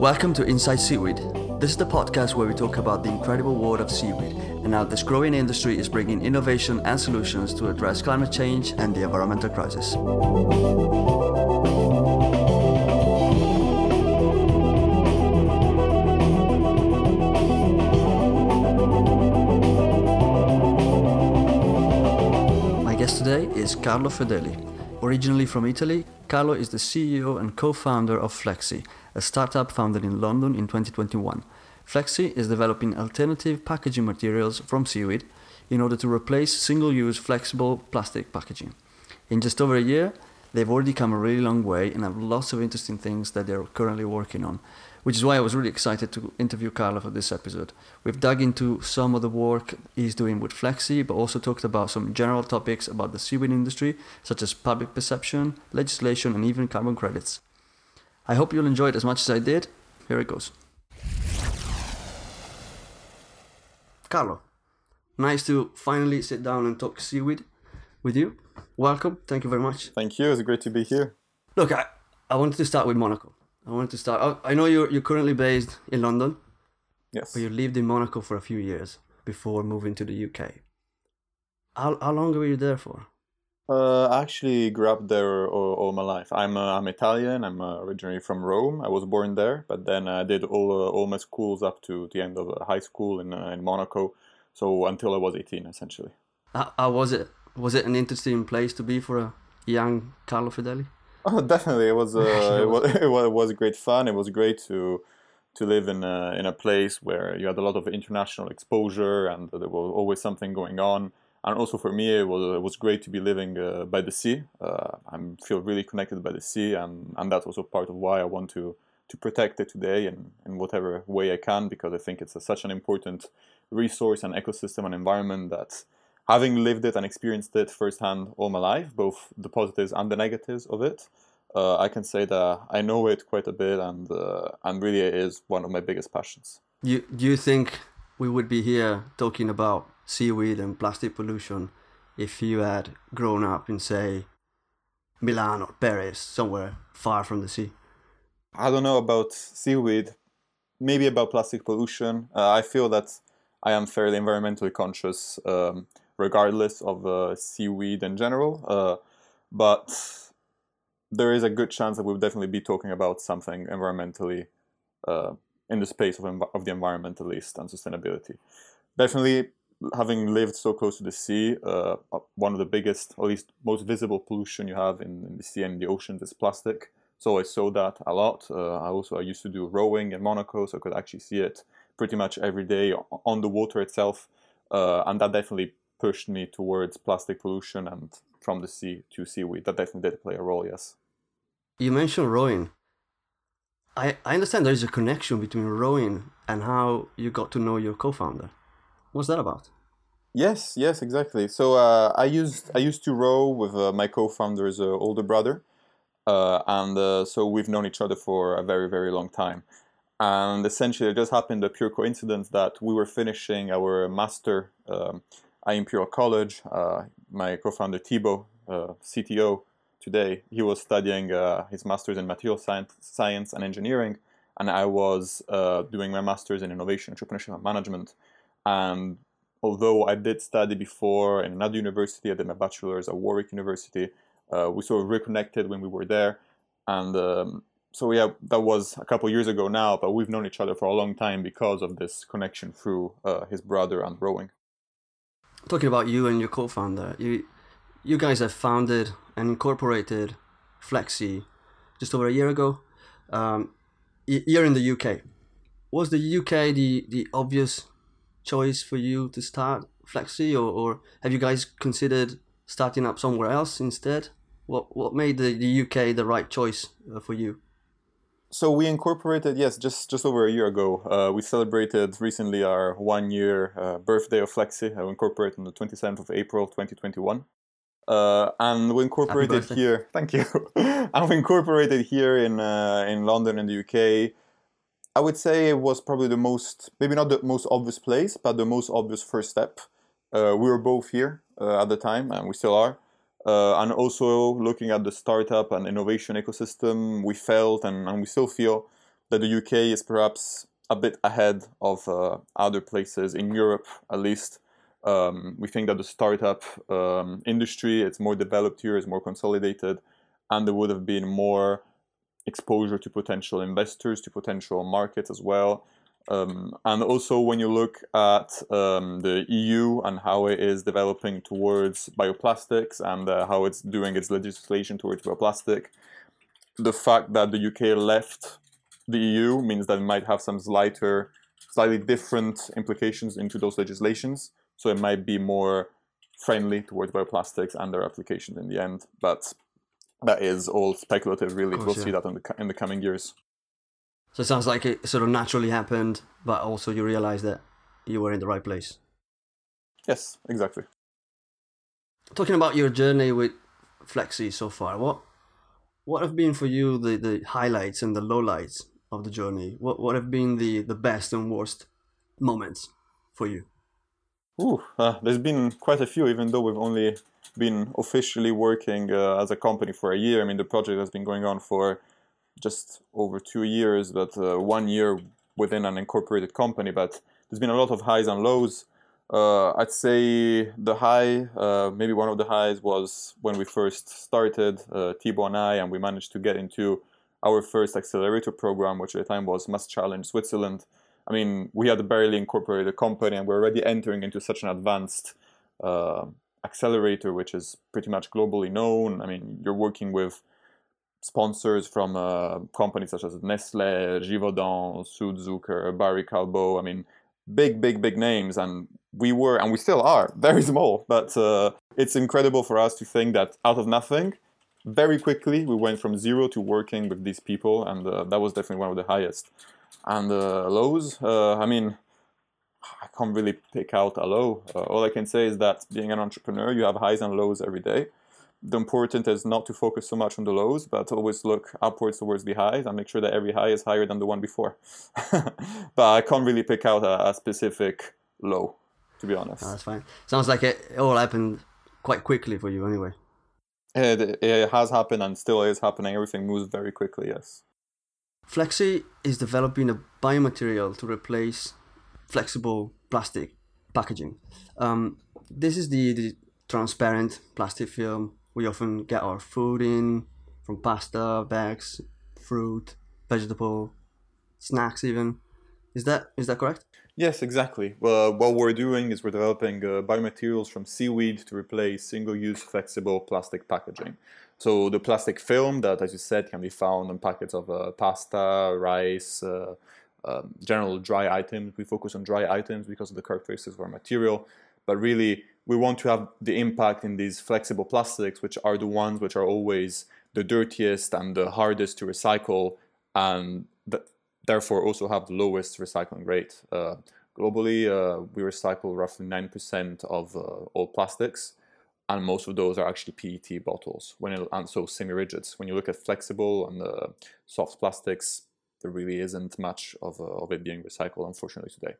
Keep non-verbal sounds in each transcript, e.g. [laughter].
Welcome to Inside Seaweed. This is the podcast where we talk about the incredible world of seaweed and how this growing industry is bringing innovation and solutions to address climate change and the environmental crisis. My guest today is Carlo Fedeli. Originally from Italy, Carlo is the CEO and co founder of FlexSea, a startup founded in London in 2021. FlexSea is developing alternative packaging materials from seaweed in order to replace single use flexible plastic packaging. In just over a year, they've already come a really long way and have lots of interesting things that they're currently working on, which is why I was really excited to interview Carlo for this episode. We've dug into some of the work he's doing with FlexSea, but also talked about some general topics about the seaweed industry, such as public perception, legislation, and even carbon credits. I hope you'll enjoy it as much as I did. Here it goes. Carlo, nice to finally sit down and talk seaweed with you. Welcome. Thank you very much. Thank you. It's great to be here. Look, I, I wanted to start with Monaco. I wanted to start. I, I know you're you're currently based in London, Yes. but you lived in Monaco for a few years before moving to the UK. How how long were you there for? Uh, I actually grew up there all, all my life. I'm uh, I'm Italian. I'm uh, originally from Rome. I was born there, but then I did all uh, all my schools up to the end of uh, high school in uh, in Monaco. So until I was 18, essentially. How, how was it? Was it an interesting place to be for a young Carlo Fedeli? Oh, [laughs] definitely. It was, [laughs] uh, it was [laughs] it was it was great fun. It was great to to live in a in a place where you had a lot of international exposure and there was always something going on. And also for me, it was it was great to be living uh, by the sea. Uh, I feel really connected by the sea, and and that's also part of why I want to to protect it today in in whatever way I can because I think it's a, such an important resource and ecosystem and environment that having lived it and experienced it firsthand all my life, both the positives and the negatives of it, uh, I can say that I know it quite a bit, and uh, and really it is one of my biggest passions. You do you think we would be here talking about seaweed and plastic pollution if you had grown up in say Milan or Paris, somewhere far from the sea? I don't know about seaweed, maybe about plastic pollution. Uh, I feel that I am fairly environmentally conscious, um, regardless of uh, seaweed in general. Uh, but there is a good chance that we'll definitely be talking about something environmentally uh, in the space of, env- of the environment, at least, and sustainability. Definitely, having lived so close to the sea, uh, one of the biggest, at least most visible pollution you have in, in the sea and the oceans is plastic. So I saw that a lot. Uh, I also I used to do rowing in Monaco, so I could actually see it pretty much every day on the water itself, uh, and that definitely pushed me towards plastic pollution and from the sea to seaweed. That definitely did play a role. Yes. You mentioned rowing. I, I understand there is a connection between rowing and how you got to know your co-founder. What's that about? Yes, yes, exactly. So uh, I used I used to row with uh, my co-founder's uh, older brother, uh, and uh, so we've known each other for a very very long time. And essentially, it just happened a pure coincidence that we were finishing our master um, Imperial College. Uh, my co-founder Thibaut, uh, CTO today, he was studying uh, his master's in material science, science and engineering, and I was doing my master's in innovation, entrepreneurship, and management. And although I did study before in another university, I did my bachelor's at Warwick University. Uh, we sort of reconnected when we were there, and um, so yeah, that was a couple years ago now. But we've known each other for a long time because of this connection through uh, his brother and rowing. Talking about you and your co-founder, you you guys have founded and incorporated FlexSea just over a year ago. Um, you're in the UK. Was the UK the, the obvious choice for you to start FlexSea, or, or have you guys considered starting up somewhere else instead? What what made the, the UK the right choice uh, for you? So we incorporated, yes, just just over a year ago. Uh, we celebrated recently our one year uh, birthday of FlexSea. I incorporated on the 27th of April, 2021. Uh, and we incorporated here. [laughs] Thank you. and we incorporated here in uh, in London in the UK. I would say it was probably the most, maybe not the most obvious place, but the most obvious first step. Uh, we were both here uh, at the time, and we still are. Uh, and also looking at the startup and innovation ecosystem, we felt and, and we still feel that the UK is perhaps a bit ahead of uh, other places in Europe, at least. Um, we think that the startup um, industry it's more developed here, is more consolidated, and there would have been more exposure to potential investors, to potential markets as well. Um, and also, when you look at um, the EU and how it is developing towards bioplastics and uh, how it's doing its legislation towards bioplastic, the fact that the UK left the EU means that it might have some slighter, slightly different implications into those legislations. So it might be more friendly towards bioplastics and their applications in the end. But that is all speculative, really. Course, we'll yeah. see that in the in the coming years. So it sounds like it sort of naturally happened, but also you realized that you were in the right place. Yes, exactly. Talking about your journey with FlexSea so far, what what have been for you the, the highlights and the lowlights of the journey? What what have been the, the best and worst moments for you? Ooh, uh, there's been quite a few, even though we've only been officially working uh, as a company for a year. I mean, the project has been going on for just over two years, but uh, one year within an incorporated company. But there's been a lot of highs and lows. Uh, I'd say the high, uh, maybe one of the highs was when we first started, uh, Thibaut and I, and we managed to get into our first accelerator program, which at the time was Mass Challenge Switzerland. I mean, we had barely incorporated a company, and we're already entering into such an advanced uh, accelerator, which is pretty much globally known. I mean, you're working with sponsors from uh, companies such as Nestle, Givaudan, Suzuki, Barry Callebaut. I mean, big, big, big names, and we were, and we still are, [laughs] very small. But uh, it's incredible for us to think that out of nothing, very quickly we went from zero to working with these people, and uh, that was definitely one of the highest. And uh, lows, uh, I mean, I can't really pick out a low. Uh, all I can say is that being an entrepreneur, you have highs and lows every day. The important is not to focus so much on the lows, but always look upwards towards the highs and make sure that every high is higher than the one before. [laughs] but I can't really pick out a, a specific low, to be honest. Oh, that's fine. Sounds like it all happened quite quickly for you, anyway. It, it has happened and still is happening. Everything moves very quickly, yes. FlexSea is developing a biomaterial to replace flexible plastic packaging. Um, this is the, the transparent plastic film we often get our food in from pasta bags, fruit, vegetable, snacks even. Is that is that correct? Yes, exactly. Well, what we're doing is we're developing uh, biomaterials from seaweed to replace single-use flexible plastic packaging. So the plastic film that, as you said, can be found on packets of uh, pasta, rice, uh, um, general dry items. We focus on dry items because of the characteristics of our material, but really we want to have the impact in these flexible plastics, which are the ones which are always the dirtiest and the hardest to recycle, and therefore also have the lowest recycling rate. Uh, globally, uh, we recycle roughly 9% of uh, all plastics, and most of those are actually PET bottles. When it, and so semi-rigids. When you look at flexible and uh, soft plastics, there really isn't much of, uh, of it being recycled, unfortunately, today.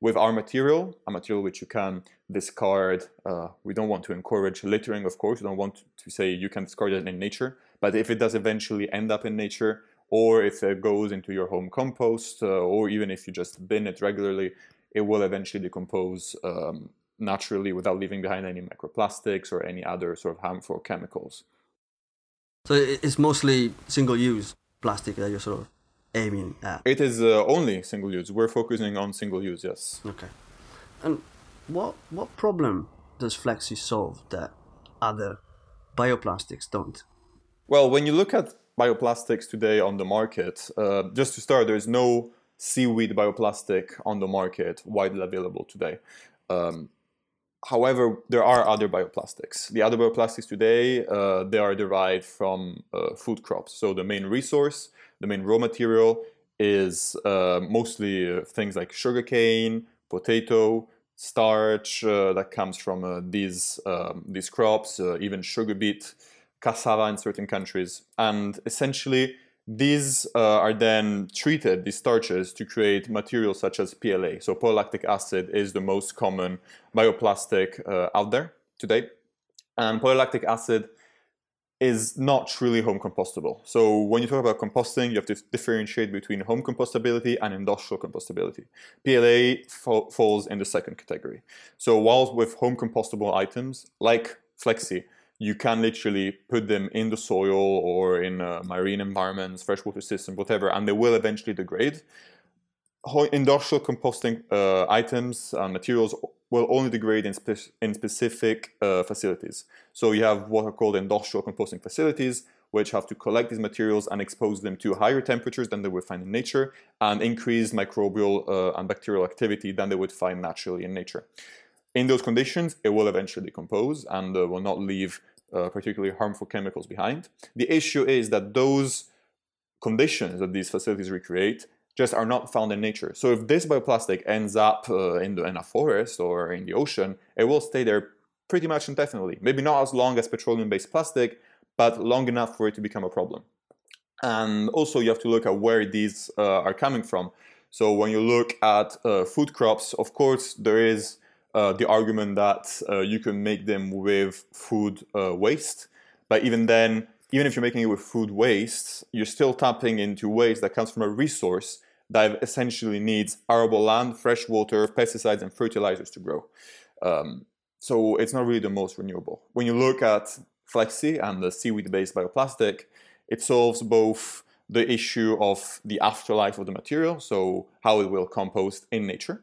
With our material, a material which you can discard, uh, we don't want to encourage littering, of course. We don't want to say you can discard it in nature, but if it does eventually end up in nature, or if it goes into your home compost, uh, or even if you just bin it regularly, it will eventually decompose um, naturally without leaving behind any microplastics or any other sort of harmful chemicals. So it's mostly single-use plastic that you're sort of aiming at? It is uh, only single use. We're focusing on single use, yes. Okay. And what what problem does FlexSea solve that other bioplastics don't? Well, when you look at bioplastics today on the market, uh, just to start, there's no seaweed bioplastic on the market widely available today. Um, however, there are other bioplastics. The other bioplastics today, uh, they are derived from uh, food crops. So the main resource the main raw material is uh, mostly uh, things like sugarcane, potato, starch uh, that comes from uh, these um, these crops, even sugar beet, cassava in certain countries, and essentially these uh, are then treated these starches to create materials such as PLA. So polylactic acid is the most common bioplastic out there today, and polylactic acid is not truly home compostable. So when you talk about composting, you have to differentiate between home compostability and industrial compostability. PLA fa- falls in the second category. So while with home compostable items like FlexSea, you can literally put them in the soil or in uh, marine environments, freshwater systems, whatever, and they will eventually degrade. Industrial composting uh, items and materials will only degrade in, spe- in specific uh, facilities. So you have what are called industrial composting facilities, which have to collect these materials and expose them to higher temperatures than they would find in nature and increase microbial uh, and bacterial activity than they would find naturally in nature. In those conditions, it will eventually decompose and uh, will not leave uh, particularly harmful chemicals behind. The issue is that those conditions that these facilities recreate just are not found in nature. So if this bioplastic ends up uh, in, the, in a forest or in the ocean, it will stay there pretty much indefinitely. Maybe not as long as petroleum-based plastic, but long enough for it to become a problem. And also you have to look at where these uh, are coming from. So when you look at uh, food crops, of course, there is uh, the argument that uh, you can make them with food uh, waste. But even then, even if you're making it with food waste, you're still tapping into waste that comes from a resource that essentially needs arable land, fresh water, pesticides, and fertilizers to grow. Um, so it's not really the most renewable. When you look at FlexSea and the seaweed-based bioplastic, it solves both the issue of the afterlife of the material, so how it will compost in nature,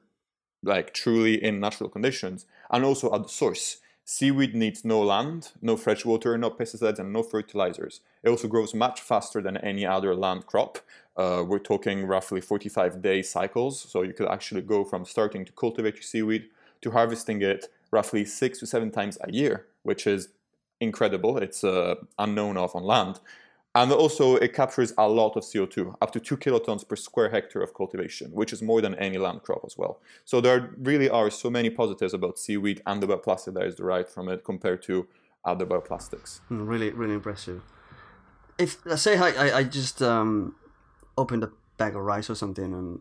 like truly in natural conditions, and also at the source. Seaweed needs no land, no fresh water, no pesticides, and no fertilizers. It also grows much faster than any other land crop. Uh, we're talking roughly 45 day cycles, so you could actually go from starting to cultivate your seaweed to harvesting it roughly six to seven times a year, which is incredible. It's uh, unknown of on land. And also, it captures a lot of CO2, up to two kilotons per square hectare of cultivation, which is more than any land crop as well. So there really are so many positives about seaweed and the bioplastic that is derived from it compared to other bioplastics. Hmm, really, really impressive. If say I, I just um, opened a bag of rice or something and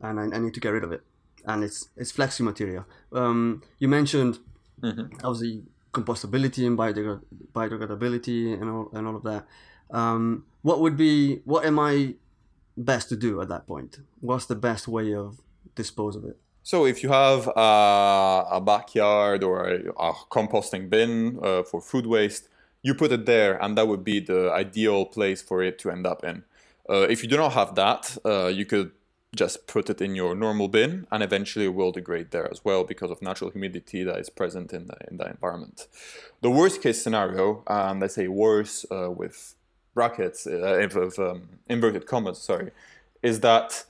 and I, I need to get rid of it, and it's it's FlexSea material. Um, you mentioned mm-hmm. obviously compostability and biodegradability and all and all of that um, what would be what am I best to do at that point? What's the best way of dispose of it? So if you have a, a backyard or a, a composting bin uh, for food waste, you put it there, and that would be the ideal place for it to end up in. Uh, if you do not have that, uh, you could just put it in your normal bin and eventually it will degrade there as well because of natural humidity that is present in the, in the environment. The worst case scenario, and let's say worse uh, with brackets, uh, of um, inverted commas, sorry, is that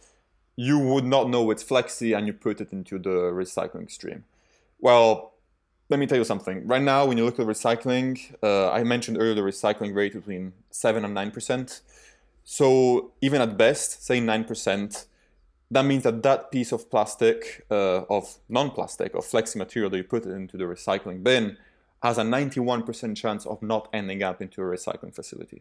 you would not know it's FlexSea and you put it into the recycling stream. Well, let me tell you something. Right now, when you look at recycling, uh, I mentioned earlier the recycling rate between 7 and 9%. So even at best, say 9%, that means that that piece of plastic, uh, of non-plastic, of FlexSea material that you put into the recycling bin, has a 91% chance of not ending up into a recycling facility.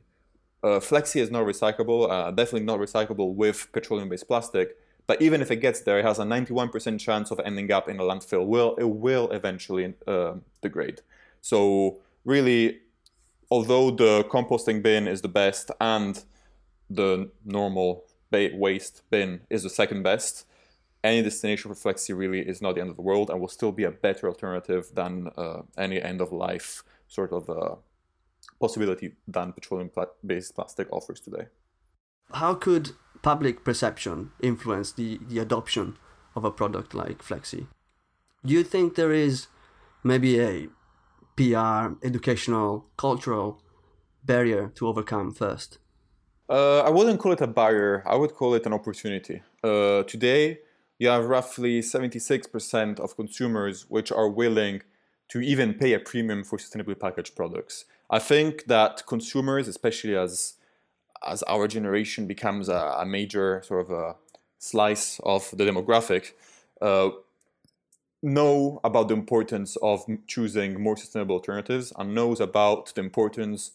Uh, FlexSea is not recyclable, uh, definitely not recyclable with petroleum-based plastic. But even if it gets there, it has a 91% chance of ending up in a landfill. Will it will eventually uh, degrade? So really, although the composting bin is the best and the normal waste bin is the second best, any destination for FlexSea really is not the end of the world and will still be a better alternative than uh, any end of life sort of uh, possibility than petroleum-based plastic offers today. How could public perception influence the, the adoption of a product like FlexSea? Do you think there is maybe a PR, educational, cultural barrier to overcome first? Uh, I wouldn't call it a barrier. I would call it an opportunity. Uh, today, you have roughly 76% of consumers which are willing to even pay a premium for sustainably packaged products. I think that consumers, especially as as our generation becomes a, a major sort of a slice of the demographic, uh, know about the importance of choosing more sustainable alternatives and knows about the importance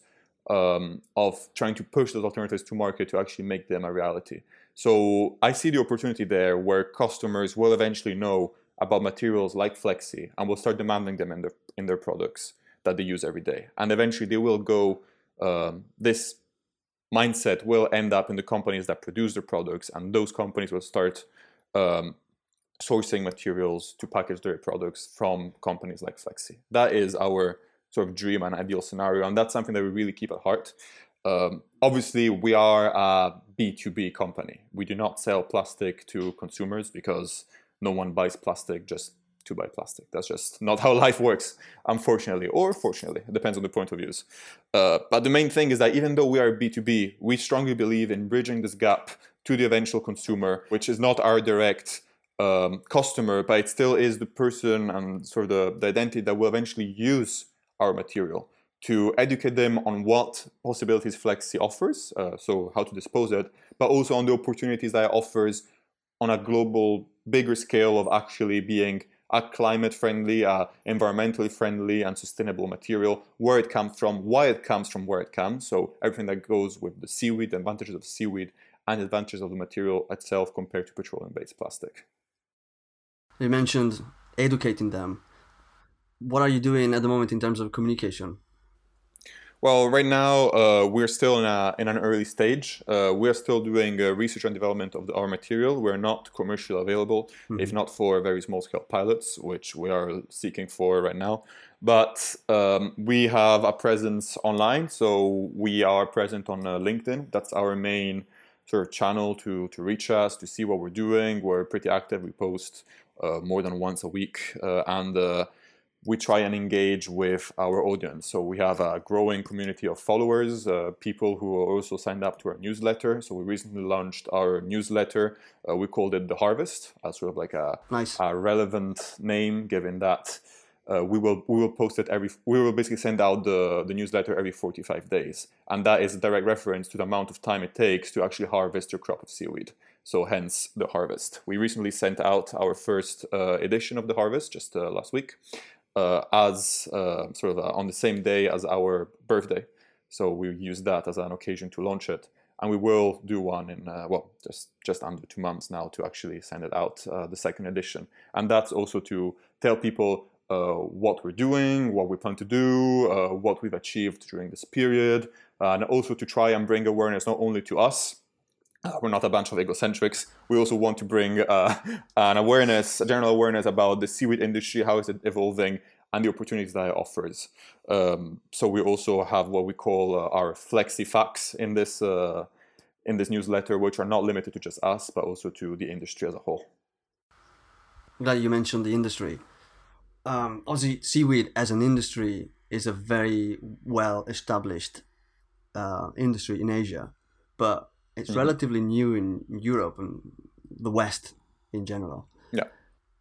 um, of trying to push those alternatives to market to actually make them a reality. So I see the opportunity there where customers will eventually know about materials like FlexSea and will start demanding them in their in their products that they use every day. And eventually they will go um, this mindset will end up in the companies that produce the products, and those companies will start um, sourcing materials to package their products from companies like FlexSea. That is our sort of dream and ideal scenario, and that's something that we really keep at heart. Um, obviously, we are a B2B company. We do not sell plastic to consumers because no one buys plastic just to buy plastic. That's just not how [laughs] life works, unfortunately, or fortunately. It depends on the point of views. Uh, but the main thing is that even though we are B2B, we strongly believe in bridging this gap to the eventual consumer, which is not our direct um, customer, but it still is the person and sort of the, the identity that will eventually use our material to educate them on what possibilities FlexSea offers, uh, so how to dispose it, but also on the opportunities that it offers on a global, bigger scale of actually being a climate friendly, environmentally friendly, and sustainable material, where it comes from, why it comes from where it comes. So everything that goes with the seaweed, the advantages of seaweed, and advantages of the material itself compared to petroleum-based plastic. You mentioned educating them. What are you doing at the moment in terms of communication? Well, right now uh, we're still in, a, in an early stage. Uh, we're still doing uh, research and development of the, our material. We're not commercially available, mm-hmm. if not for very small scale pilots, which we are seeking for right now. But um, we have a presence online, so we are present on uh, LinkedIn. That's our main sort of channel to to reach us, to see what we're doing. We're pretty active. We post uh, more than once a week, uh, and we try and engage with our audience. So we have a growing community of followers, uh, people who are also signed up to our newsletter. So we recently launched our newsletter. Uh, we called it The Harvest, as sort of like a, nice. a relevant name, given that uh, we will we will post it every we will basically send out the, the newsletter every 45 days and that is a direct reference to the amount of time it takes to actually harvest your crop of seaweed so hence the harvest we recently sent out our first uh, edition of the harvest just uh, last week as uh, sort of uh, on the same day as our birthday. So we use that as an occasion to launch it, and we will do one in uh, well just just under two months now to actually send it out uh, the second edition, and that's also to tell people. Uh, what we're doing, what we plan to do, what we've achieved during this period, and also to try and bring awareness not only to us, uh, we're not a bunch of egocentrics. We also want to bring uh, an awareness, a general awareness about the seaweed industry, how is it evolving, and the opportunities that it offers. Um, so we also have what we call uh, our FlexSea facts in this uh, in this newsletter, which are not limited to just us, but also to the industry as a whole. glad you mentioned the industry. Um, obviously, seaweed as an industry is a very well established uh, industry in Asia, but it's mm-hmm. relatively new in Europe and the West in general. Yeah.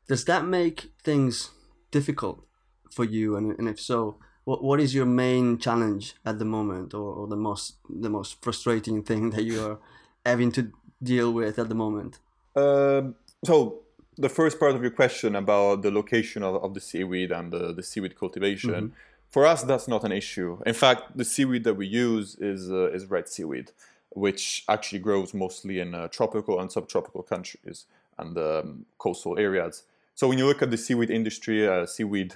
Does that make things difficult for you? And, and if so, what what is your main challenge at the moment, or, or the most the most frustrating thing [laughs] that you are having to deal with at the moment? Um, so the first part of your question about the location of, of the seaweed and the, the seaweed cultivation. Mm-hmm. For us, that's not an issue. In fact, the seaweed that we use is uh, is red seaweed which actually grows mostly in uh, tropical and subtropical countries and um, coastal areas. So when you look at the seaweed industry, uh, seaweed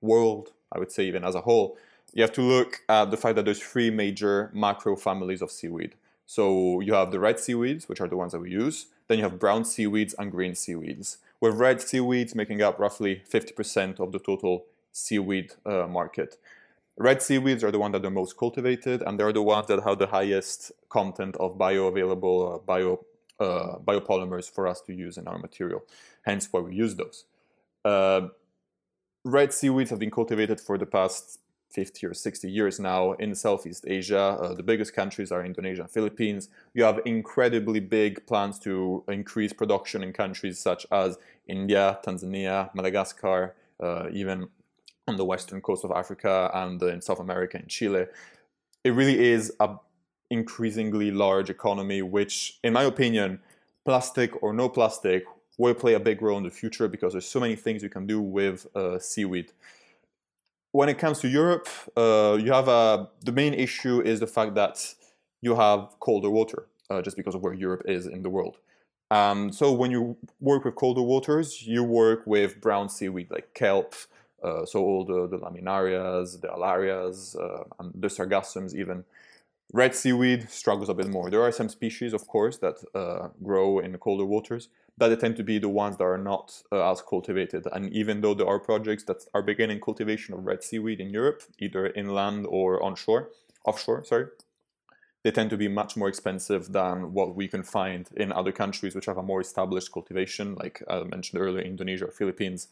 world, I would say even as a whole, you have to look at the fact that there's three major macro families of seaweed. So you have the red seaweeds, which are the ones that we use. Then you have brown seaweeds and green seaweeds, with red seaweeds making up roughly 50% of the total seaweed uh, market. Red seaweeds are the ones that are most cultivated, and they're the ones that have the highest content of bioavailable uh, bio uh, biopolymers for us to use in our material. Hence, why we use those. Uh, red seaweeds have been cultivated for the past 50 or 60 years now in Southeast Asia. Uh, the biggest countries are Indonesia and Philippines. You have incredibly big plans to increase production in countries such as India, Tanzania, Madagascar, uh, even on the western coast of Africa and in South America and Chile. It really is a increasingly large economy, which, in my opinion, plastic or no plastic, will play a big role in the future because there's so many things you can do with uh, seaweed. When it comes to Europe, uh, you have a the main issue is the fact that you have colder water, uh, just because of where Europe is in the world. Um, so when you work with colder waters, you work with brown seaweed like kelp, Uh, so all the, the laminarias, the alarias, uh, and the sargassums even. Red seaweed struggles a bit more. There are some species, of course, that uh, grow in colder waters, but they tend to be the ones that are not uh, as cultivated. And even though there are projects that are beginning cultivation of red seaweed in Europe, either inland or onshore, offshore, sorry, they tend to be much more expensive than what we can find in other countries which have a more established cultivation, like I mentioned earlier, Indonesia or Philippines.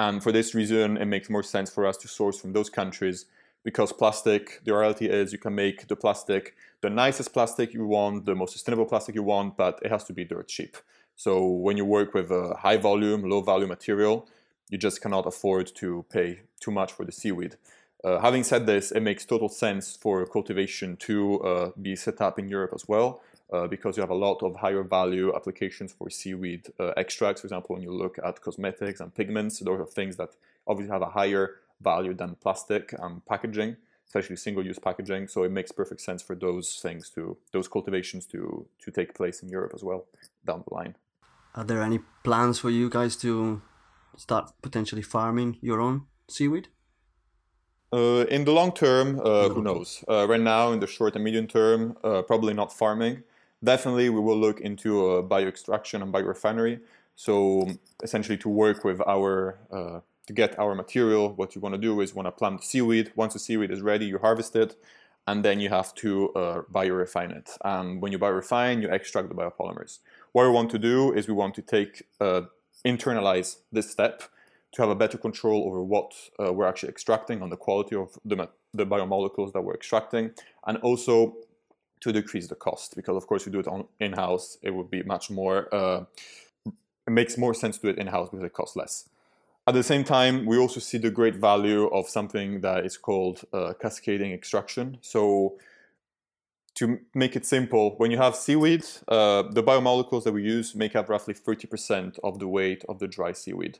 And for this reason, it makes more sense for us to source from those countries because plastic, the reality is you can make the plastic the nicest plastic you want, the most sustainable plastic you want, but it has to be dirt cheap. So when you work with a high volume, low value material, you just cannot afford to pay too much for the seaweed. Uh, having said this, it makes total sense for cultivation to uh, be set up in Europe as well, uh, because you have a lot of higher value applications for seaweed uh, extracts. For example, when you look at cosmetics and pigments, those are things that obviously have a higher value than plastic and packaging, especially single-use packaging. So it makes perfect sense for those things to those cultivations to to take place in Europe as well down the line. Are there any plans for you guys to start potentially farming your own seaweed? Uh, in the long term, uh, who knows? Uh, right now, in the short and medium term, uh, probably not farming. Definitely, we will look into uh, bioextraction and biorefinery. So, essentially, to work with our uh, to get our material, what you want to do is want to plant seaweed. Once the seaweed is ready, you harvest it, and then you have to biorefine it. And when you biorefine, you extract the biopolymers. What we want to do is we want to take internalize this step to have a better control over what uh, we're actually extracting on the quality of the, the biomolecules that we're extracting, and also to decrease the cost. Because of course, we do it on in-house, it would be much more. Uh, it makes more sense to do it in-house because it costs less. At the same time, we also see the great value of something that is called uh, cascading extraction. So to make it simple, when you have seaweed, uh, the biomolecules that we use make up roughly 30% of the weight of the dry seaweed.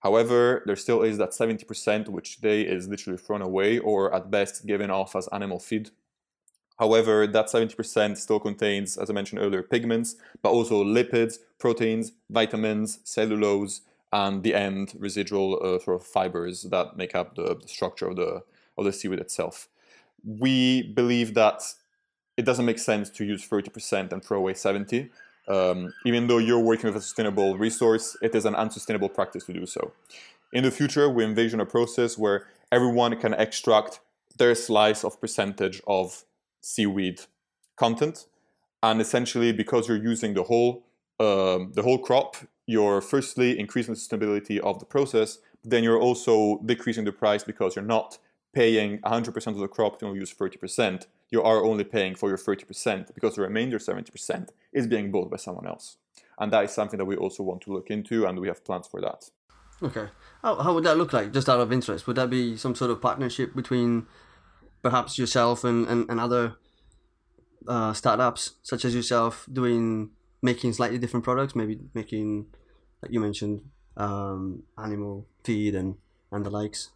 However, there still is that 70% which today is literally thrown away or at best given off as animal feed. However, that 70% still contains, as I mentioned earlier, pigments, but also lipids, proteins, vitamins, cellulose, and the end residual uh, sort of fibers that make up the, the structure of the, of the seaweed itself. We believe that it doesn't make sense to use 30% and throw away 70 um, even though you're working with a sustainable resource, it is an unsustainable practice to do so. In the future, we envision a process where everyone can extract their slice of percentage of seaweed content, and essentially, because you're using the whole um, the whole crop, you're firstly increasing the sustainability of the process, then you're also decreasing the price because you're not paying 100% of the crop to only use 30%, you are only paying for your 30% because the remainder 70% is being bought by someone else. And that is something that we also want to look into, and we have plans for that. Okay. How, how would that look like, just out of interest? Would that be some sort of partnership between perhaps yourself and, and, and other uh, startups, such as yourself, doing making slightly different products, maybe making, like you mentioned, um, animal feed and, and the likes?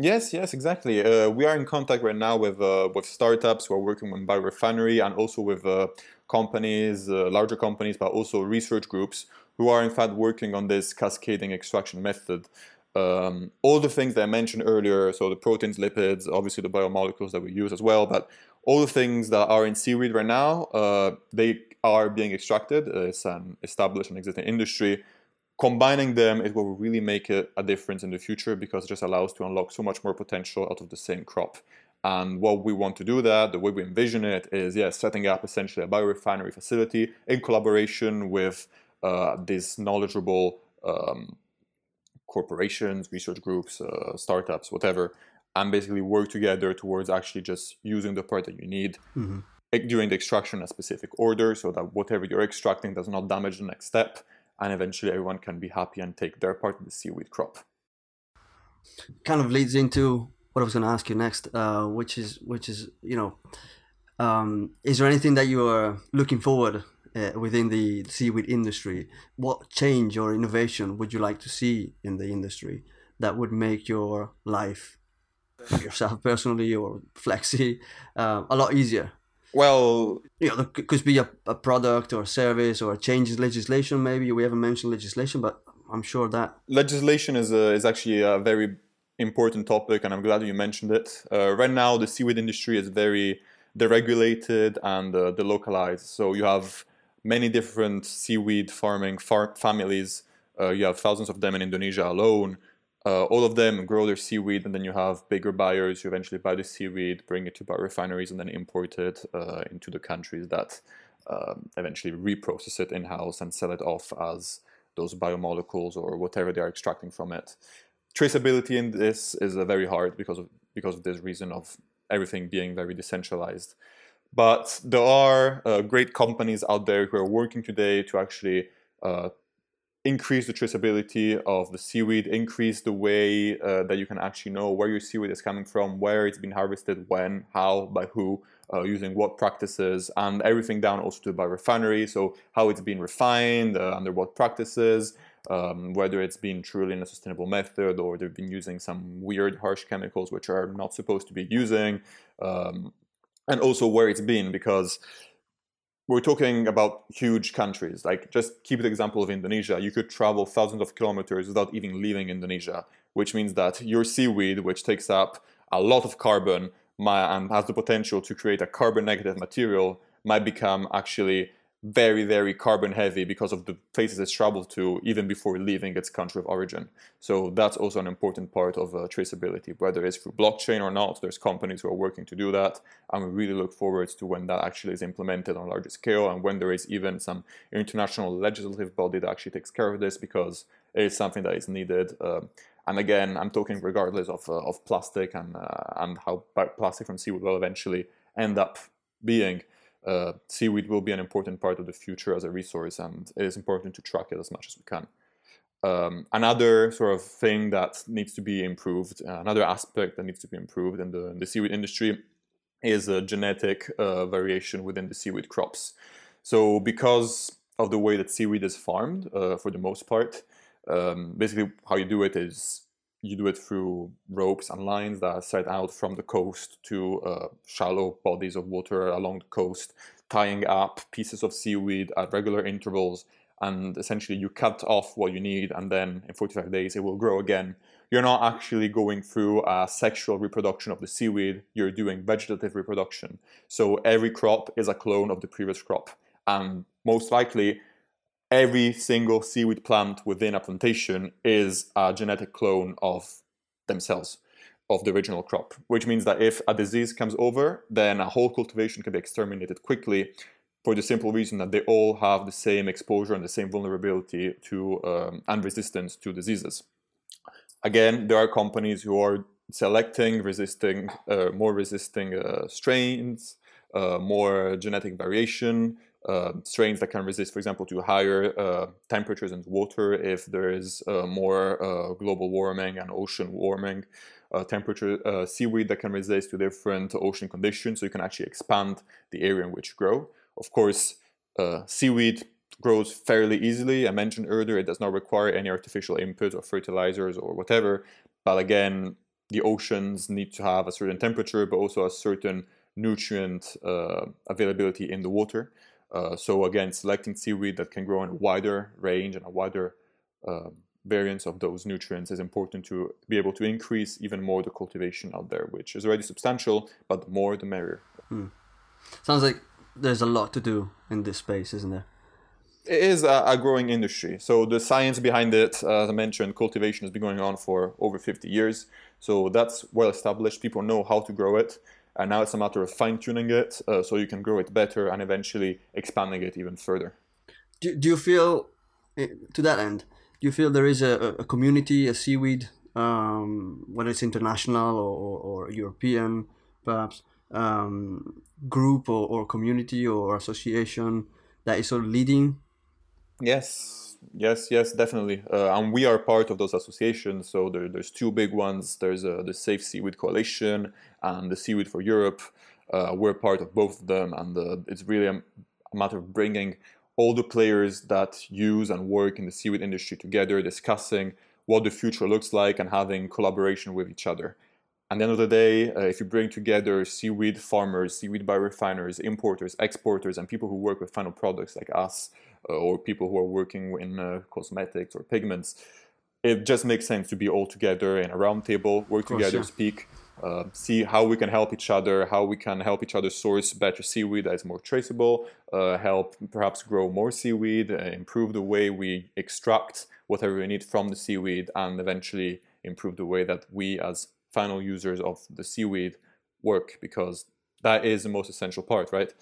Yes, yes, exactly. Uh, we are in contact right now with uh, with startups who are working on biorefinery and also with uh, companies, uh, larger companies, but also research groups who are in fact working on this cascading extraction method. Um, all the things that I mentioned earlier, so the proteins, lipids, obviously the biomolecules that we use as well, but all the things that are in seaweed right now, uh, they are being extracted. It's an established and existing industry combining them is what will really make it a difference in the future because it just allows to unlock so much more potential out of the same crop. And what we want to do that, the way we envision it is, yes, setting up essentially a biorefinery facility in collaboration with uh, these knowledgeable um, corporations, research groups, uh, startups, whatever, and basically work together towards actually just using the part that you need mm-hmm. during the extraction in a specific order so that whatever you're extracting does not damage the next step and eventually everyone can be happy and take their part in the seaweed crop. Kind of leads into what I was going to ask you next, uh, which is which is you know, um, is there anything that you are looking forward uh, within the seaweed industry? What change or innovation would you like to see in the industry that would make your life, yourself personally or FlexSea, uh, a lot easier? Well, you know, there could be a, a product or a service or a change in legislation. Maybe we haven't mentioned legislation, but I'm sure that legislation is a, is actually a very important topic, and I'm glad you mentioned it. Uh, right now, the seaweed industry is very deregulated and uh, delocalized. So you have many different seaweed farming far- families. Uh, you have thousands of them in Indonesia alone. Uh, all of them grow their seaweed, and then you have bigger buyers who eventually buy the seaweed, bring it to bio biorefineries, and then import it uh, into the countries that um, eventually reprocess it in house and sell it off as those biomolecules or whatever they are extracting from it. Traceability in this is very hard because of because of this reason of everything being very decentralized. But there are uh, great companies out there who are working today to actually uh, increase the traceability of the seaweed, increase the way uh, that you can actually know where your seaweed is coming from, where it's been harvested, when, how, by who, uh, using what practices, and everything down also to the biorefinery. So how it's been refined, uh, under what practices, um, whether it's been truly in a sustainable method or they've been using some weird harsh chemicals which are not supposed to be using, um, and also where it's been because we're talking about huge countries. Like just keep the example of Indonesia. You could travel thousands of kilometers without even leaving Indonesia, which means that your seaweed, which takes up a lot of carbon and has the potential to create a carbon negative material, might become actually very, very carbon heavy because of the places it's traveled to even before leaving its country of origin. So that's also an important part of uh, traceability, whether it's through blockchain or not. There's companies who are working to do that, and we really look forward to when that actually is implemented on a larger scale and when there is even some international legislative body that actually takes care of this because it is something that is needed. Uh, and again, I'm talking regardless of, uh, of plastic and, uh, and how plastic from seaweed will eventually end up being uh, seaweed will be an important part of the future as a resource, and it is important to track it as much as we can. Um, another sort of thing that needs to be improved, uh, another aspect that needs to be improved in the, in the seaweed industry is a genetic uh, variation within the seaweed crops. So, because of the way that seaweed is farmed, uh, for the most part, um, basically how you do it is you do it through ropes and lines that are set out from the coast to uh, shallow bodies of water along the coast, tying up pieces of seaweed at regular intervals. And essentially, you cut off what you need, and then in 45 days, it will grow again. You're not actually going through a sexual reproduction of the seaweed, you're doing vegetative reproduction. So every crop is a clone of the previous crop. And most likely, every single seaweed plant within a plantation is a genetic clone of themselves, of the original crop, which means that if a disease comes over, then a whole cultivation can be exterminated quickly for the simple reason that they all have the same exposure and the same vulnerability to um, and resistance to diseases. Again, there are companies who are selecting resisting uh, more resisting uh, strains, uh, more genetic variation, uh, strains that can resist, for example, to higher uh, temperatures and water if there is uh, more uh, global warming and ocean warming. Uh, temperature uh, seaweed that can resist to different ocean conditions, so you can actually expand the area in which you grow. Of course, seaweed grows fairly easily. I mentioned earlier it does not require any artificial inputs or fertilizers or whatever. But again, the oceans need to have a certain temperature, but also a certain nutrient availability in the water. Uh, so again, selecting seaweed that can grow in a wider range and a wider uh, variance of those nutrients is important to be able to increase even more the cultivation out there, which is already substantial, but the more the merrier. Hmm. Sounds like there's a lot to do in this space, isn't there? It is a, a growing industry. So the science behind it, uh, as I mentioned, cultivation has been going on for over 50 years. So that's well established. People know how to grow it and now it's a matter of fine tuning it uh, so you can grow it better and eventually expanding it even further. Do, do you feel, eh, to that end, do you feel there is a, a community, a seaweed, um, whether it's international or, or European, perhaps, um, group or, or community or association that is sort of leading? Yes, yes, yes, definitely. Uh, and we are part of those associations. So there, there's two big ones. There's uh, the Safe Seaweed Coalition and the Seaweed for Europe. Uh, we're part of both of them, and uh, it's really a, a, matter of bringing all the players that use and work in the seaweed industry together, discussing what the future looks like, and having collaboration with each other. At the end of the day, uh, if you bring together seaweed farmers, seaweed biorefiners, importers, exporters, and people who work with final products like us, or people who are working in uh, cosmetics or pigments, it just makes sense to be all together in a round table, work course, together, yeah. speak, uh, see how we can help each other, how we can help each other source better seaweed that is more traceable, uh, help perhaps grow more seaweed, uh, improve the way we extract whatever we need from the seaweed, and eventually improve the way that we as final users of the seaweed work because that is the most essential part, right?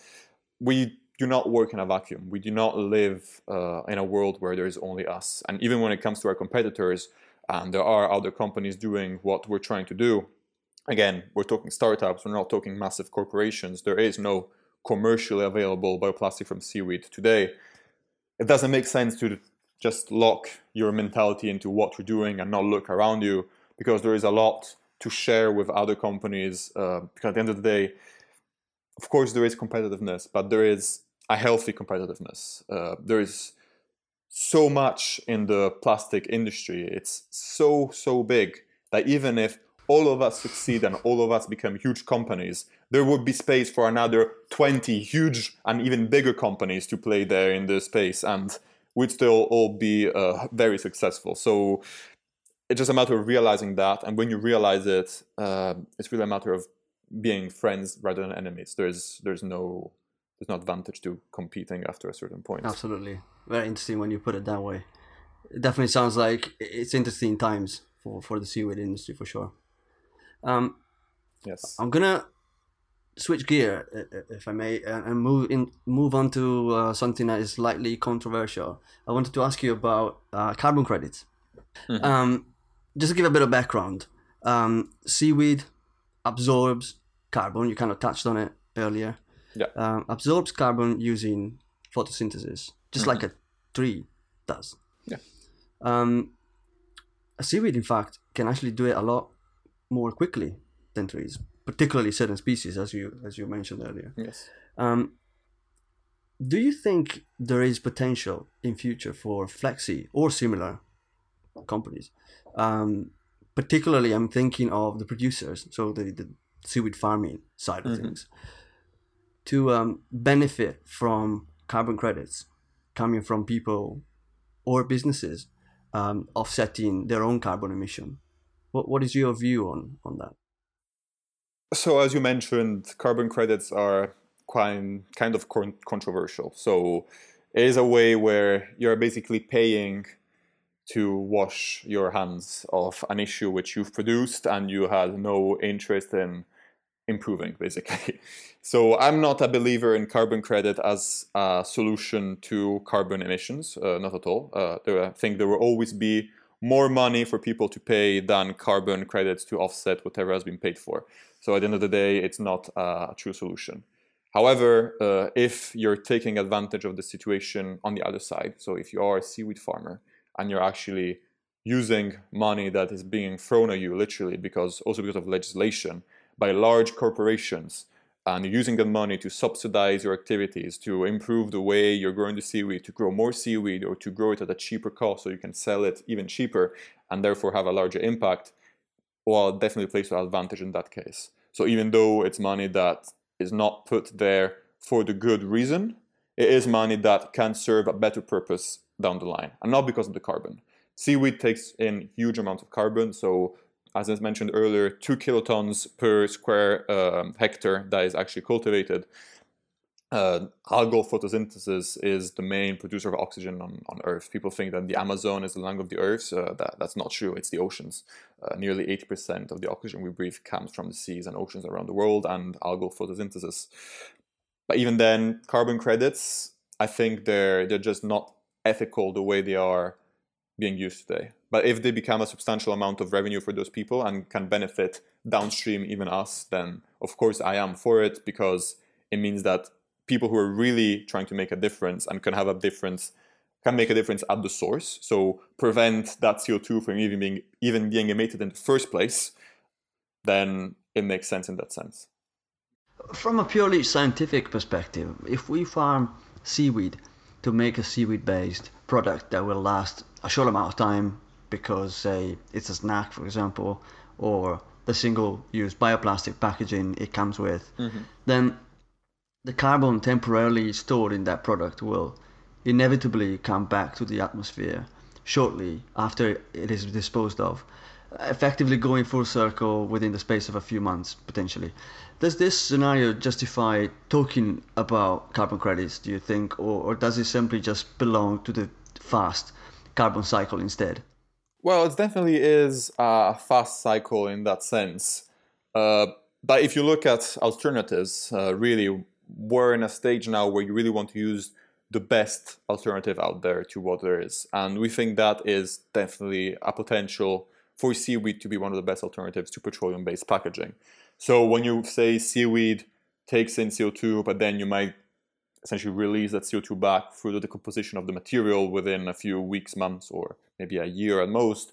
We do not work in a vacuum. We do not live uh, in a world where there is only us. And even when it comes to our competitors, and there are other companies doing what we're trying to do. Again, we're talking startups, we're not talking massive corporations. There is no commercially available bioplastic from seaweed today. It doesn't make sense to just lock your mentality into what you're doing and not look around you because there is a lot to share with other companies. Uh, because at the end of the day, of course, there is competitiveness, but there is a healthy competitiveness. Uh, there is so much in the plastic industry. It's so, so big that even if all of us succeed and all of us become huge companies, there would be space for another 20 huge and even bigger companies to play there in the space and we'd still all be uh, very successful. So it's just a matter of realizing that. And when you realize it, uh, it's really a matter of being friends rather than enemies. There's, there's no, there's no advantage to competing after a certain point. Absolutely. Very interesting when you put it that way. It definitely sounds like it's interesting times for, for the seaweed industry for sure. Um, yes. I'm gonna switch gear, if I may, and move in move on to uh, something that is slightly controversial. I wanted to ask you about uh, carbon credits. Mm-hmm. Um, just to give a bit of background, um, seaweed absorbs carbon. You kind of touched on it earlier. Yeah. Um, absorbs carbon using photosynthesis, just mm-hmm. like a tree does. Yeah. Um, a seaweed, in fact, can actually do it a lot more quickly than trees, particularly certain species, as you as you mentioned earlier. Yes. Um, do you think there is potential in future for FlexSea or similar companies? Um, particularly, I'm thinking of the producers, so the, the seaweed farming side of mm-hmm. things, to um, benefit from carbon credits coming from people or businesses um, offsetting their own carbon emission. What what is your view on on that? So as you mentioned, carbon credits are quite kind of controversial. So it is a way where you're basically paying to wash your hands of an issue which you've produced and you had no interest in improving basically [laughs] so i'm not a believer in carbon credit as a solution to carbon emissions uh, not at all uh, i think there will always be more money for people to pay than carbon credits to offset whatever has been paid for. So at the end of the day, it's not a true solution. However, uh, if you're taking advantage of the situation on the other side, so if you are a seaweed farmer and you're actually using money that is being thrown at you literally because also because of legislation by large corporations and using that money to subsidize your activities, to improve the way you're growing the seaweed, to grow more seaweed, or to grow it at a cheaper cost so you can sell it even cheaper and therefore have a larger impact, well, definitely plays to advantage in that case. So even though it's money that is not put there for the good reason, it is money that can serve a better purpose down the line, and not because of the carbon. Seaweed takes in huge amounts of carbon, so as I mentioned earlier, two kilotons per square um, hectare that is actually cultivated. Uh, algal photosynthesis is the main producer of oxygen on, on Earth. People think that the Amazon is the lung of the Earth. Uh, that, that's not true. It's the oceans. Uh, nearly 80% of the oxygen we breathe comes from the seas and oceans around the world and algal photosynthesis. But even then, carbon credits, I think they're, they're just not ethical the way they are being used today. But if they become a substantial amount of revenue for those people and can benefit downstream even us, then of course I am for it because it means that people who are really trying to make a difference and can have a difference can make a difference at the source. So prevent that CO2 from even being even being emitted in the first place, then it makes sense in that sense. From a purely scientific perspective, if we farm seaweed to make a seaweed based product that will last a short amount of time because say it's a snack for example or the single use bioplastic packaging it comes with mm-hmm. then the carbon temporarily stored in that product will inevitably come back to the atmosphere shortly after it is disposed of, effectively going full circle within the space of a few months potentially. Does this scenario justify talking about carbon credits, do you think, or, or does it simply just belong to the fast carbon cycle instead? Well, it definitely is a fast cycle in that sense. Uh, but if you look at alternatives, uh, really, we're in a stage now where you really want to use the best alternative out there to what there is. And we think that is definitely a potential for seaweed to be one of the best alternatives to petroleum based packaging. So when you say seaweed takes in CO2, but then you might essentially release that CO2 back through the decomposition of the material within a few weeks, months, or maybe a year at most.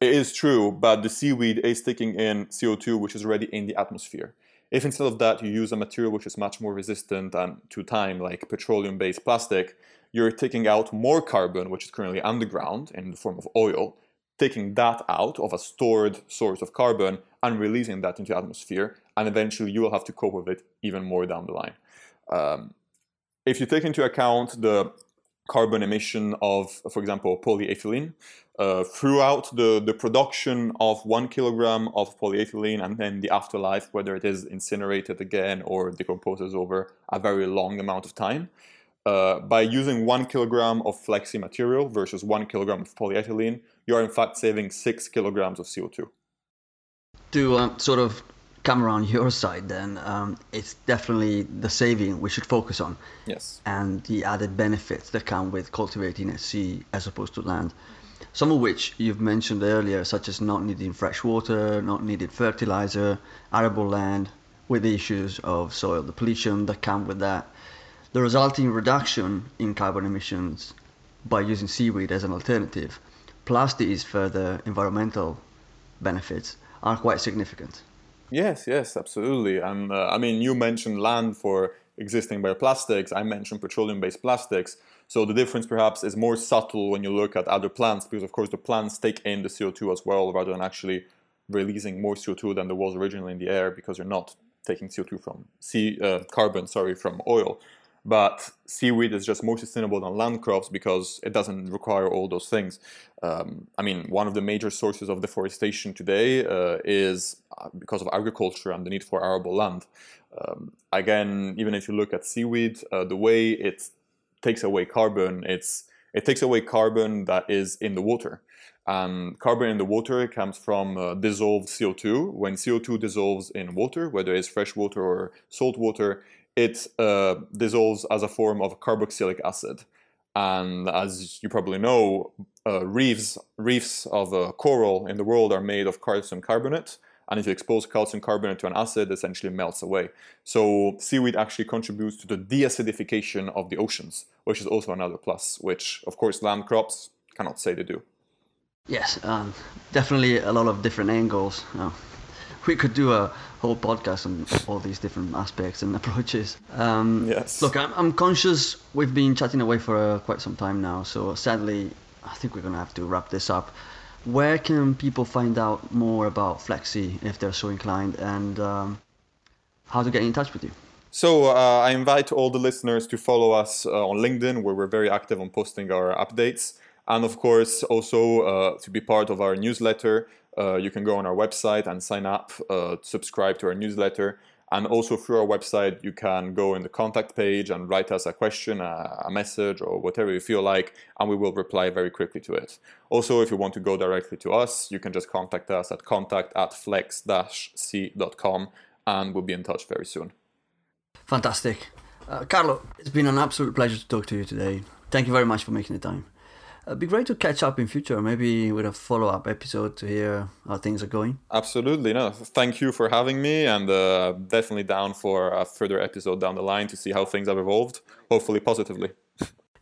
It is true, but the seaweed is taking in CO2 which is already in the atmosphere. If instead of that you use a material which is much more resistant to time, like petroleum based plastic, you're taking out more carbon, which is currently underground in the form of oil, taking that out of a stored source of carbon and releasing that into the atmosphere, and eventually you will have to cope with it even more down the line. Um, if you take into account the carbon emission of, for example, polyethylene, uh, throughout the, the production of one kilogram of polyethylene and then the afterlife, whether it is incinerated again or decomposes over a very long amount of time, uh, by using one kilogram of FlexSea material versus one kilogram of polyethylene, you are in fact saving six kilograms of CO2. To um, sort of come around your side, then um, it's definitely the saving we should focus on. Yes. And the added benefits that come with cultivating at sea as opposed to land. Some of which you've mentioned earlier, such as not needing fresh water, not needed fertilizer, arable land, with the issues of soil depletion that come with that the resulting reduction in carbon emissions by using seaweed as an alternative, plus these further environmental benefits, are quite significant. Yes, yes, absolutely. And uh, I mean, you mentioned land for existing bioplastics. I mentioned petroleum-based plastics. So the difference perhaps is more subtle when you look at other plants, because of course the plants take in the CO2 as well, rather than actually releasing more CO2 than there was originally in the air, because you're not taking CO2 from sea uh, carbon, sorry, from oil. But seaweed is just more sustainable than land crops because it doesn't require all those things. Um, I mean, one of the major sources of deforestation today uh, is uh, because of agriculture and the need for arable land. Um, again, even if you look at seaweed, uh, the way it takes away carbon, it's it takes away carbon that is in the water. And carbon in the water comes from uh, dissolved CO2. When CO2 dissolves in water, whether it's fresh water or salt water, it uh, dissolves as a form of carboxylic acid. And as you probably know, uh, reefs, reefs of uh, coral in the world are made of calcium carbonate. And if you expose calcium carbonate to an acid, it essentially melts away. So seaweed actually contributes to the deacidification of the oceans, which is also another plus, which of course land crops cannot say they do. Yes, um, definitely a lot of different angles. Oh, [laughs] we could do a whole podcast on all these different aspects and approaches. Um, yes. Look, I'm, I'm conscious we've been chatting away for uh, quite some time now, so sadly, I think we're going to have to wrap this up. Where can people find out more about FlexSea if they're so inclined, and um, how to get in touch with you? So uh, I invite all the listeners to follow us uh, on LinkedIn, where we're very active on posting our updates, and of course also uh, to be part of our newsletter uh, you can go on our website and sign up, uh, subscribe to our newsletter. And also through our website, you can go in the contact page and write us a question, a, a, message, or whatever you feel like, and we will reply very quickly to it. Also, if you want to go directly to us, you can just contact us at contact at flex-c.com, and we'll be in touch very soon. Fantastic. Uh, Carlo, it's been an absolute pleasure to talk to you today. Thank you very much for making the time. It'd be great to catch up in future, maybe with a follow up episode to hear how things are going. Absolutely, no. Thank you for having me, and uh, definitely down for a further episode down the line to see how things have evolved, hopefully positively.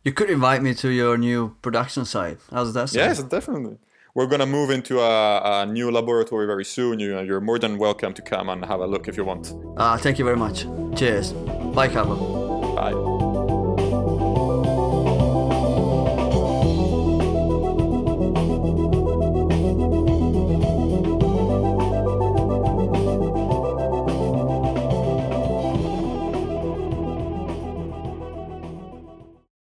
You could invite me to your new production site. How's that? Sound? Yes, definitely. We're gonna move into a, a, new laboratory very soon. You, you're more than welcome to come and have a look if you want. Ah, thank you very much. Cheers. Bye, Carlo. Bye.